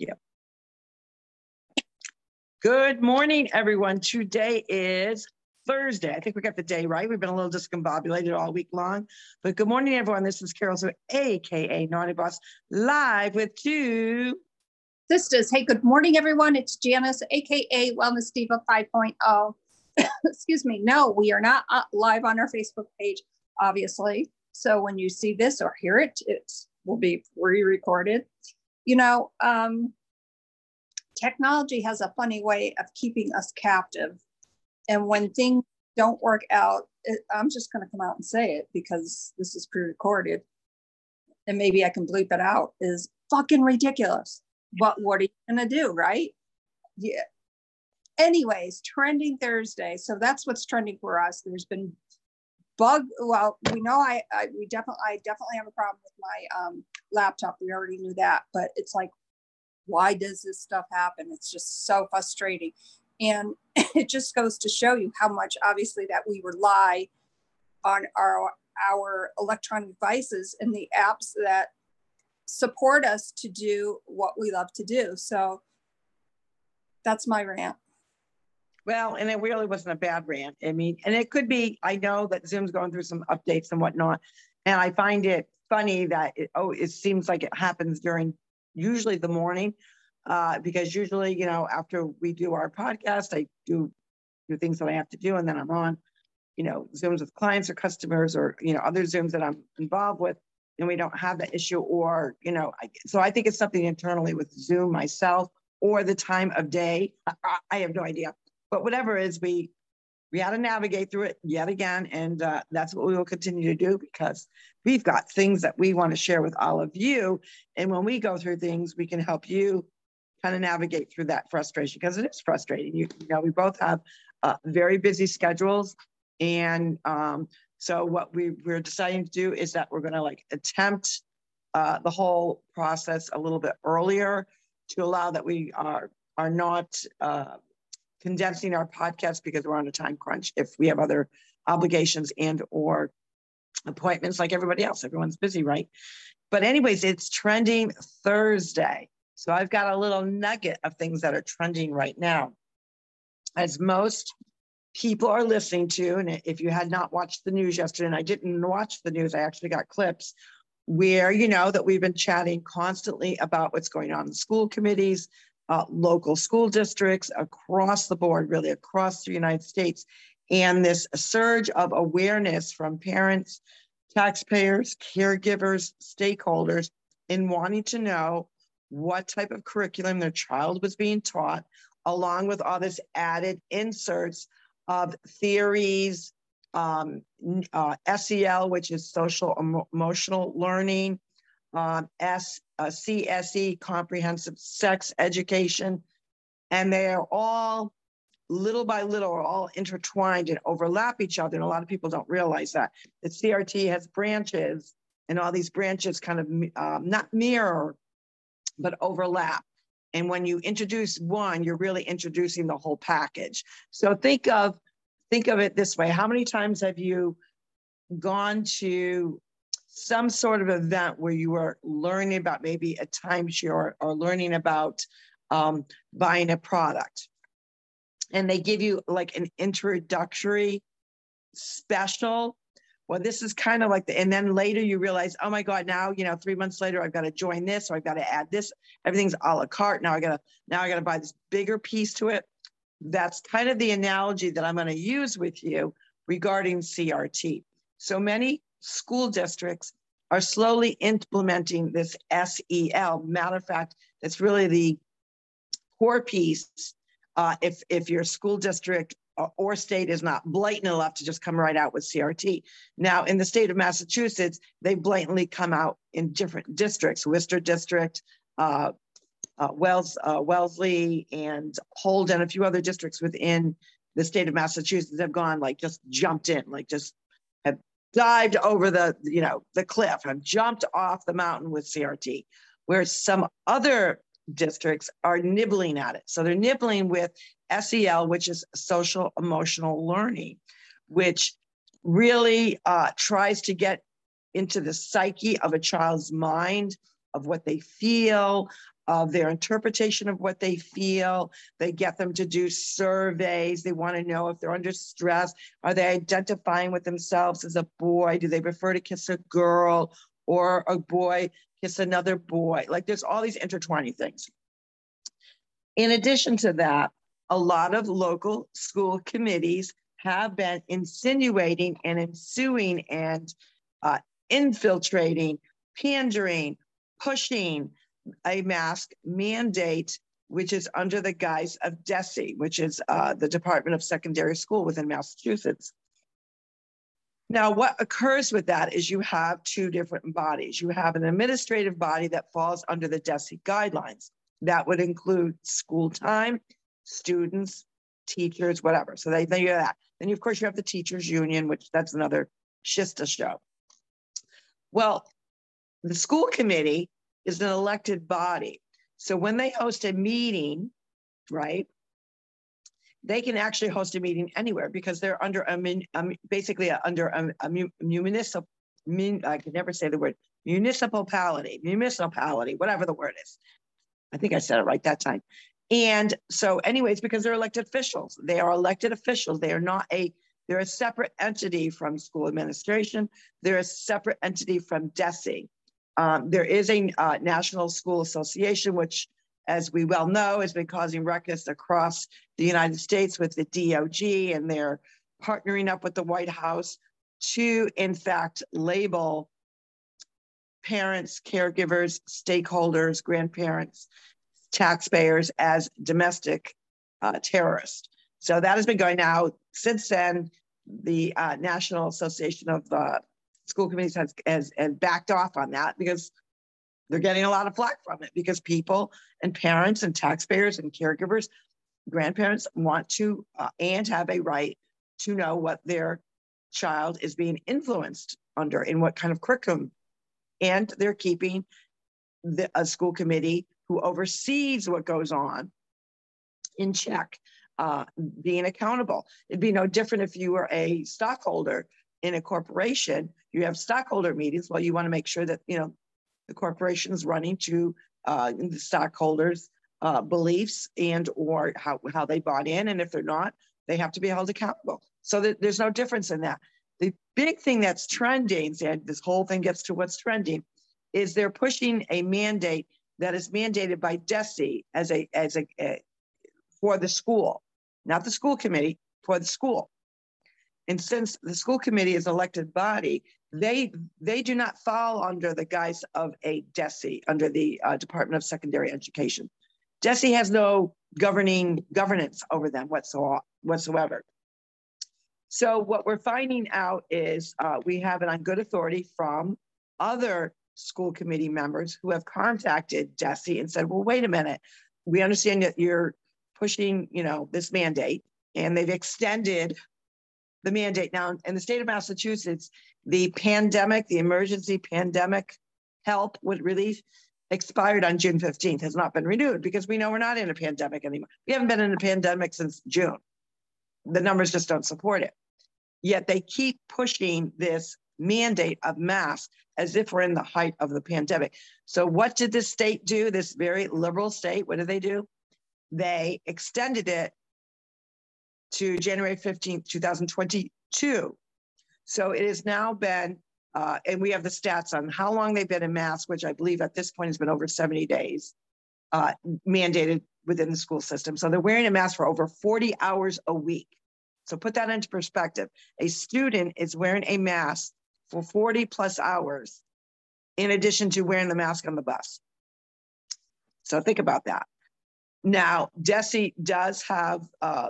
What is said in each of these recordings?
Yep. Good morning, everyone. Today is Thursday. I think we got the day right. We've been a little discombobulated all week long. But good morning, everyone. This is Carol, so AKA Naughty Boss, live with two sisters. Hey, good morning, everyone. It's Janice, AKA Wellness Diva 5.0. Excuse me. No, we are not uh, live on our Facebook page, obviously. So when you see this or hear it, it will be re-recorded. You know, um, technology has a funny way of keeping us captive. And when things don't work out, it, I'm just going to come out and say it because this is pre recorded and maybe I can bleep it out is fucking ridiculous. But what are you going to do, right? Yeah. Anyways, trending Thursday. So that's what's trending for us. There's been bug. Well, we know I, I we definitely I definitely have a problem with my um, laptop. We already knew that, but it's like why does this stuff happen? It's just so frustrating. And it just goes to show you how much obviously that we rely on our our electronic devices and the apps that support us to do what we love to do. So that's my rant. Well, and it really wasn't a bad rant. I mean, and it could be, I know that Zoom's going through some updates and whatnot. And I find it funny that it, oh, it seems like it happens during usually the morning, uh, because usually, you know, after we do our podcast, I do do things that I have to do, and then I'm on, you know, Zooms with clients or customers or you know other Zooms that I'm involved with, and we don't have that issue, or you know, I, so I think it's something internally with Zoom myself or the time of day. I, I have no idea, but whatever is, we we had to navigate through it yet again. And uh, that's what we will continue to do because we've got things that we want to share with all of you. And when we go through things, we can help you kind of navigate through that frustration because it is frustrating. You, you, know, we both have uh, very busy schedules. And um, so what we, we're deciding to do is that we're going to like attempt uh, the whole process a little bit earlier to allow that we are, are not uh, condensing our podcast because we're on a time crunch if we have other obligations and or appointments like everybody else. Everyone's busy right? But anyways it's trending thursday. So i've got a little nugget of things that are trending right now. As most people are listening to and if you had not watched the news yesterday and i didn't watch the news i actually got clips where you know that we've been chatting constantly about what's going on in school committees uh, local school districts across the board, really across the United States. And this surge of awareness from parents, taxpayers, caregivers, stakeholders in wanting to know what type of curriculum their child was being taught, along with all this added inserts of theories, um, uh, SEL, which is social emotional learning, um, S, uh, CSE, comprehensive sex education, and they are all little by little are all intertwined and overlap each other. And a lot of people don't realize that. The CRT has branches, and all these branches kind of um, not mirror, but overlap. And when you introduce one, you're really introducing the whole package. So think of think of it this way: How many times have you gone to some sort of event where you are learning about maybe a timeshare or, or learning about um, buying a product. And they give you like an introductory special. Well, this is kind of like the, and then later you realize, oh my God, now, you know, three months later, I've got to join this or I've got to add this. Everything's a la carte. Now I gotta, now I gotta buy this bigger piece to it. That's kind of the analogy that I'm going to use with you regarding CRT. So many school districts are slowly implementing this SEL. Matter of fact, that's really the core piece. Uh, if if your school district or state is not blatant enough to just come right out with CRT. Now, in the state of Massachusetts, they blatantly come out in different districts, Worcester District, uh, uh, Wells, uh, Wellesley, and Holden, and a few other districts within the state of Massachusetts have gone like just jumped in, like just dived over the, you know, the cliff and jumped off the mountain with CRT, where some other districts are nibbling at it. So they're nibbling with SEL, which is social emotional learning, which really uh, tries to get into the psyche of a child's mind, of what they feel, of their interpretation of what they feel. They get them to do surveys. They want to know if they're under stress. Are they identifying with themselves as a boy? Do they prefer to kiss a girl or a boy kiss another boy? Like there's all these intertwining things. In addition to that, a lot of local school committees have been insinuating and ensuing and uh, infiltrating, pandering, pushing a mask mandate, which is under the guise of DESE, which is uh, the Department of Secondary School within Massachusetts. Now, what occurs with that is you have two different bodies. You have an administrative body that falls under the DESE guidelines. That would include school time, students, teachers, whatever. So they, they that. Then, of course, you have the teachers union, which that's another shista show. Well, the school committee is an elected body. So when they host a meeting, right, they can actually host a meeting anywhere because they're under a, a basically a, under a, a municipal, I can never say the word, municipality, municipality, whatever the word is. I think I said it right that time. And so anyways, because they're elected officials, they are elected officials. They are not a, they're a separate entity from school administration. They're a separate entity from DESE. Um, there is a uh, National School Association, which, as we well know, has been causing ruckus across the United States with the DOJ, and they're partnering up with the White House to, in fact, label parents, caregivers, stakeholders, grandparents, taxpayers as domestic uh, terrorists. So that has been going now since then. The uh, National Association of uh, School Committees has, has, has backed off on that because they're getting a lot of flack from it because people and parents and taxpayers and caregivers, grandparents want to uh, and have a right to know what their child is being influenced under in what kind of curriculum. And they're keeping the, a school committee who oversees what goes on in check, uh, being accountable. It'd be no different if you were a stockholder in a corporation. You have stockholder meetings. Well, you want to make sure that you know the corporation is running to uh, the stockholders' uh, beliefs and or how how they bought in, and if they're not, they have to be held accountable. So there's no difference in that. The big thing that's trending, and this whole thing gets to what's trending, is they're pushing a mandate that is mandated by DESE as a as a, a for the school, not the school committee, for the school. And since the school committee is elected body, they they do not fall under the guise of a DESE under the uh, Department of Secondary Education. DESE has no governing governance over them whatsoever. So what we're finding out is uh, we have it on good authority from other school committee members who have contacted DESE and said, well, wait a minute, we understand that you're pushing, you know, this mandate and they've extended the mandate. Now, in the state of Massachusetts, the pandemic, the emergency pandemic help with relief expired on June 15th, has not been renewed because we know we're not in a pandemic anymore. We haven't been in a pandemic since June. The numbers just don't support it. Yet they keep pushing this mandate of masks as if we're in the height of the pandemic. So, what did the state do? This very liberal state, what did they do? They extended it to January 15th, 2022. So, it has now been, uh, and we have the stats on how long they've been in masks, which I believe at this point has been over 70 days, uh, mandated within the school system. So, they're wearing a mask for over 40 hours a week. So, put that into perspective. A student is wearing a mask for 40 plus hours in addition to wearing the mask on the bus. So think about that. Now, DESE does have uh,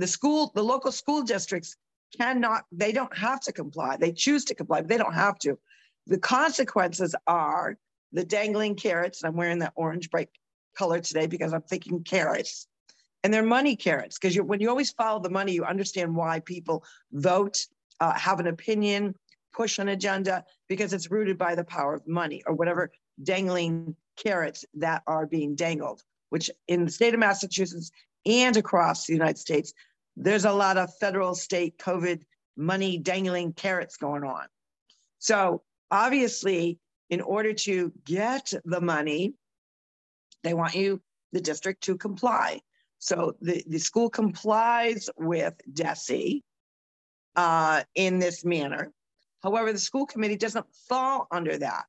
the school, the local school districts cannot, they don't have to comply. They choose to comply, but they don't have to. The consequences are the dangling carrots. And I'm wearing that orange bright color today because I'm thinking carrots. And they're money carrots because when you always follow the money, you understand why people vote, uh, have an opinion, push an agenda because it's rooted by the power of money or whatever dangling carrots that are being dangled, which in the state of Massachusetts and across the United States, there's a lot of federal, state COVID money dangling carrots going on. So obviously, in order to get the money, They want you, the district, to comply. So the, the school complies with DESE uh, in this manner. However, the school committee doesn't fall under that.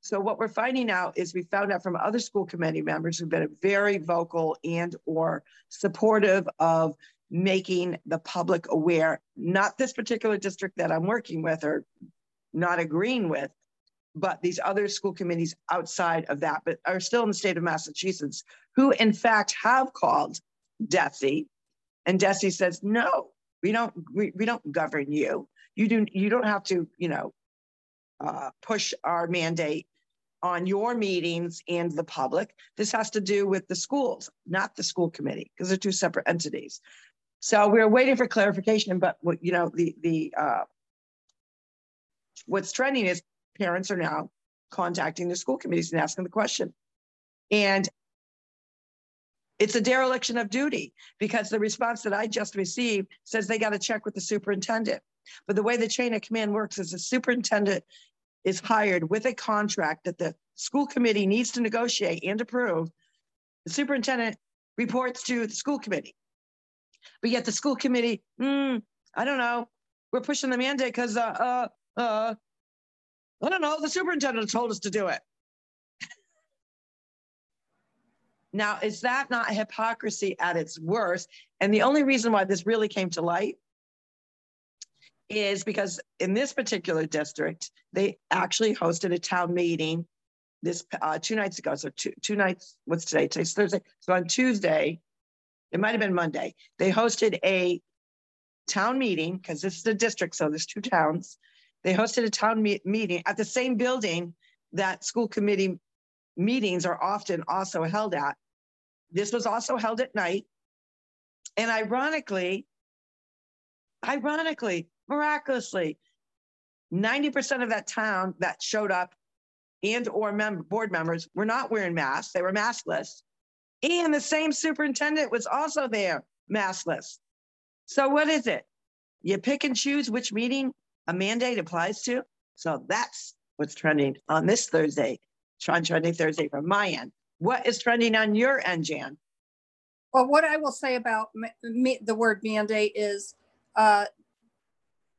So what we're finding out is we found out from other school committee members who've been very vocal and or supportive of making the public aware, not this particular district that I'm working with or not agreeing with, but these other school committees outside of that, but are still in the state of Massachusetts, who in fact have called DESE. And DESE says, no, we don't, we, we don't govern you. You do you don't have to, you know, uh, push our mandate on your meetings and the public. This has to do with the schools, not the school committee, because they're two separate entities. So we're waiting for clarification, but you know, the the uh, what's trending is parents are now contacting the school committees and asking the question. And it's a dereliction of duty because the response that I just received says they got to check with the superintendent. But the way the chain of command works is the superintendent is hired with a contract that the school committee needs to negotiate and approve. The superintendent reports to the school committee. But yet the school committee, mm, I don't know, we're pushing the mandate because, uh, uh, uh, I don't know, the superintendent told us to do it. Now, is that not hypocrisy at its worst? And the only reason why this really came to light is because in this particular district, they actually hosted a town meeting this uh, two nights ago. So two, two nights, what's today? Today's Thursday. So on Tuesday, it might have been Monday, they hosted a town meeting because this is a district, so there's two towns. They hosted a town me meeting at the same building that school committee meetings are often also held at. This was also held at night. And ironically, ironically, miraculously, 90% of that town that showed up and or mem- board members were not wearing masks. They were maskless. And the same superintendent was also there, maskless. So what is it? You pick and choose which meeting a mandate applies to. So that's what's trending on this Thursday, trending Thursday from my end. What is trending on your end, Jan? Well, what I will say about the word mandate is uh,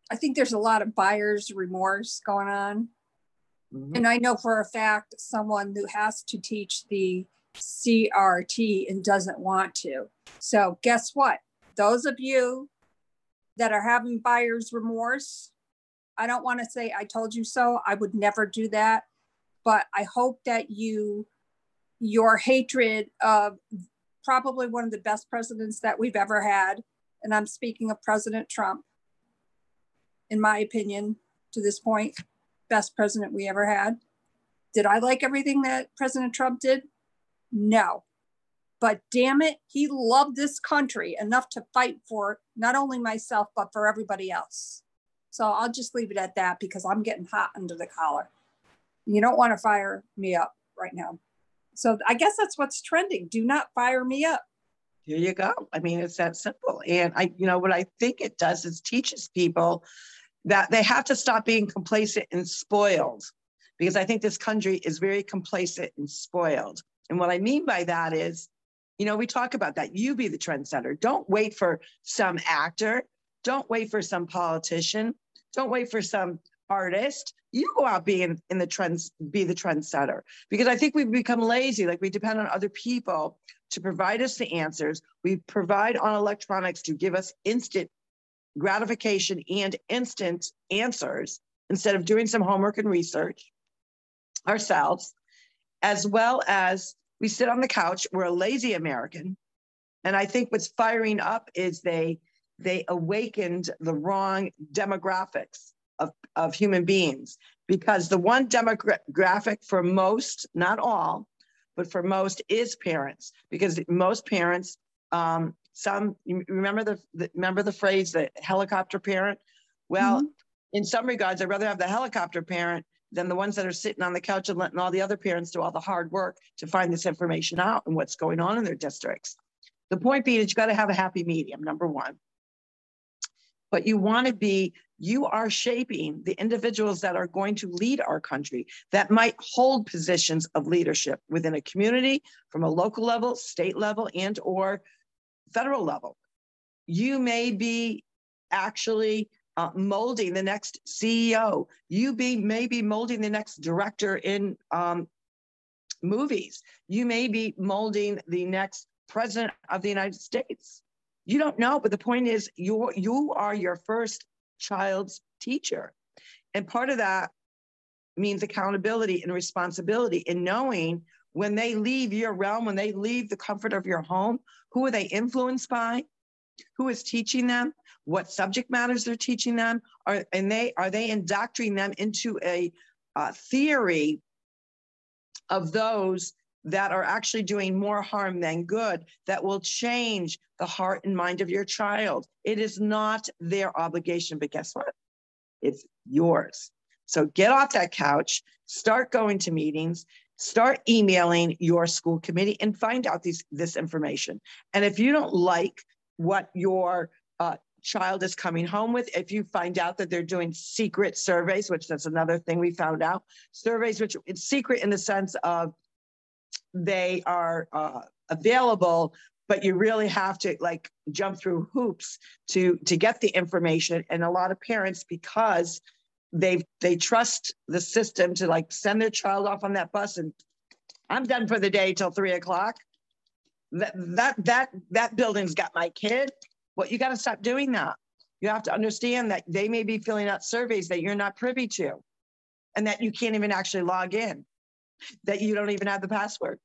I think there's a lot of buyer's remorse going on. Mm-hmm. And I know for a fact someone who has to teach the CRT and doesn't want to. So, guess what? Those of you that are having buyer's remorse, I don't want to say I told you so. I would never do that. But I hope that you, your hatred of probably one of the best presidents that we've ever had, and I'm speaking of President Trump, in my opinion, to this point, best president we ever had. Did I like everything that President Trump did? No. But damn it, he loved this country enough to fight for not only myself, but for everybody else. So I'll just leave it at that because I'm getting hot under the collar. You don't want to fire me up right now. So I guess that's what's trending. Do not fire me up. Here you go. I mean, it's that simple. And I, you know, what I think it does is teaches people that they have to stop being complacent and spoiled because I think this country is very complacent and spoiled. And what I mean by that is, you know, we talk about that. You be the trendsetter. Don't wait for some actor. Don't wait for some politician. Don't wait for some artist. You go out being in the trends, be the trendsetter. Because I think we've become lazy. Like we depend on other people to provide us the answers. We provide on electronics to give us instant gratification and instant answers instead of doing some homework and research ourselves, as well as we sit on the couch. We're a lazy American. And I think what's firing up is they they awakened the wrong demographics of, of human beings because the one demographic for most, not all, but for most is parents because most parents um, some remember the, the, remember the phrase the helicopter parent well mm-hmm. in some regards i'd rather have the helicopter parent than the ones that are sitting on the couch and letting all the other parents do all the hard work to find this information out and what's going on in their districts the point being is you got to have a happy medium number one but you want to be, you are shaping the individuals that are going to lead our country that might hold positions of leadership within a community from a local level, state level, and or federal level. You may be actually uh, molding the next CEO. You be maybe molding the next director in um, movies. You may be molding the next president of the United States. You don't know, but the point is you you are your first child's teacher. And part of that means accountability and responsibility in knowing when they leave your realm, when they leave the comfort of your home, who are they influenced by? Who is teaching them? What subject matters they're teaching them? Are and they are they indoctrinating them into a uh, theory of those that are actually doing more harm than good that will change the heart and mind of your child. It is not their obligation, but guess what? It's yours. So get off that couch, start going to meetings, start emailing your school committee and find out these, this information. And if you don't like what your uh, child is coming home with, if you find out that they're doing secret surveys, which that's another thing we found out, surveys, which it's secret in the sense of they are uh, available but you really have to like jump through hoops to to get the information. And a lot of parents because they they trust the system to like send their child off on that bus and i'm done for the day till three o'clock that that that that building's got my kid well you got to stop doing that you have to understand that they may be filling out surveys that you're not privy to and that you can't even actually log in that you don't even have the password.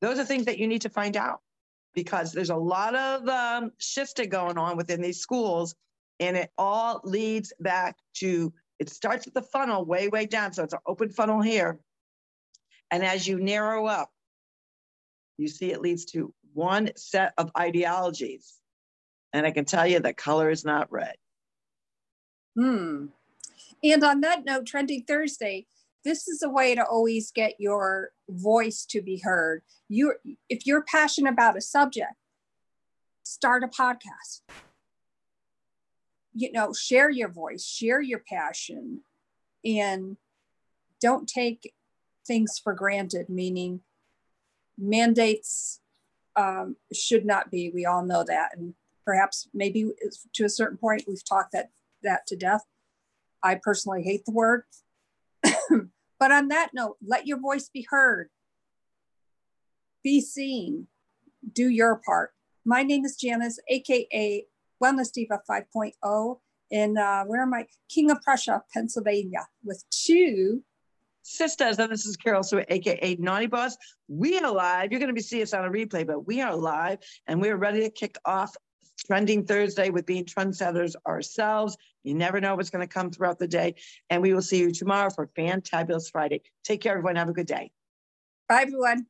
Those are things that you need to find out because there's a lot of um, shifting going on within these schools, and it all leads back to it starts at the funnel way, way down. So it's an open funnel here. And as you narrow up, you see it leads to one set of ideologies. And I can tell you that color is not red. Hmm. And on that note, Trending Thursday, this is a way to always get your voice to be heard. You, if you're passionate about a subject, start a podcast. You know, share your voice, share your passion, and don't take things for granted. Meaning, mandates um, should not be. We all know that, and perhaps maybe to a certain point we've talked that that to death. I personally hate the word but on that note, let your voice be heard. Be seen. Do your part. My name is Janice, AKA Wellness Diva 5.0. And uh, where am I? King of Prussia, Pennsylvania, with two sisters. And this is Carol So, aka Naughty Boss. We are live. You're going to be seeing us on a replay, but we are live and we're ready to kick off Trending Thursday with being trendsetters ourselves. You never know what's going to come throughout the day. And we will see you tomorrow for Fantabulous Friday. Take care, everyone. Have a good day. Bye, everyone.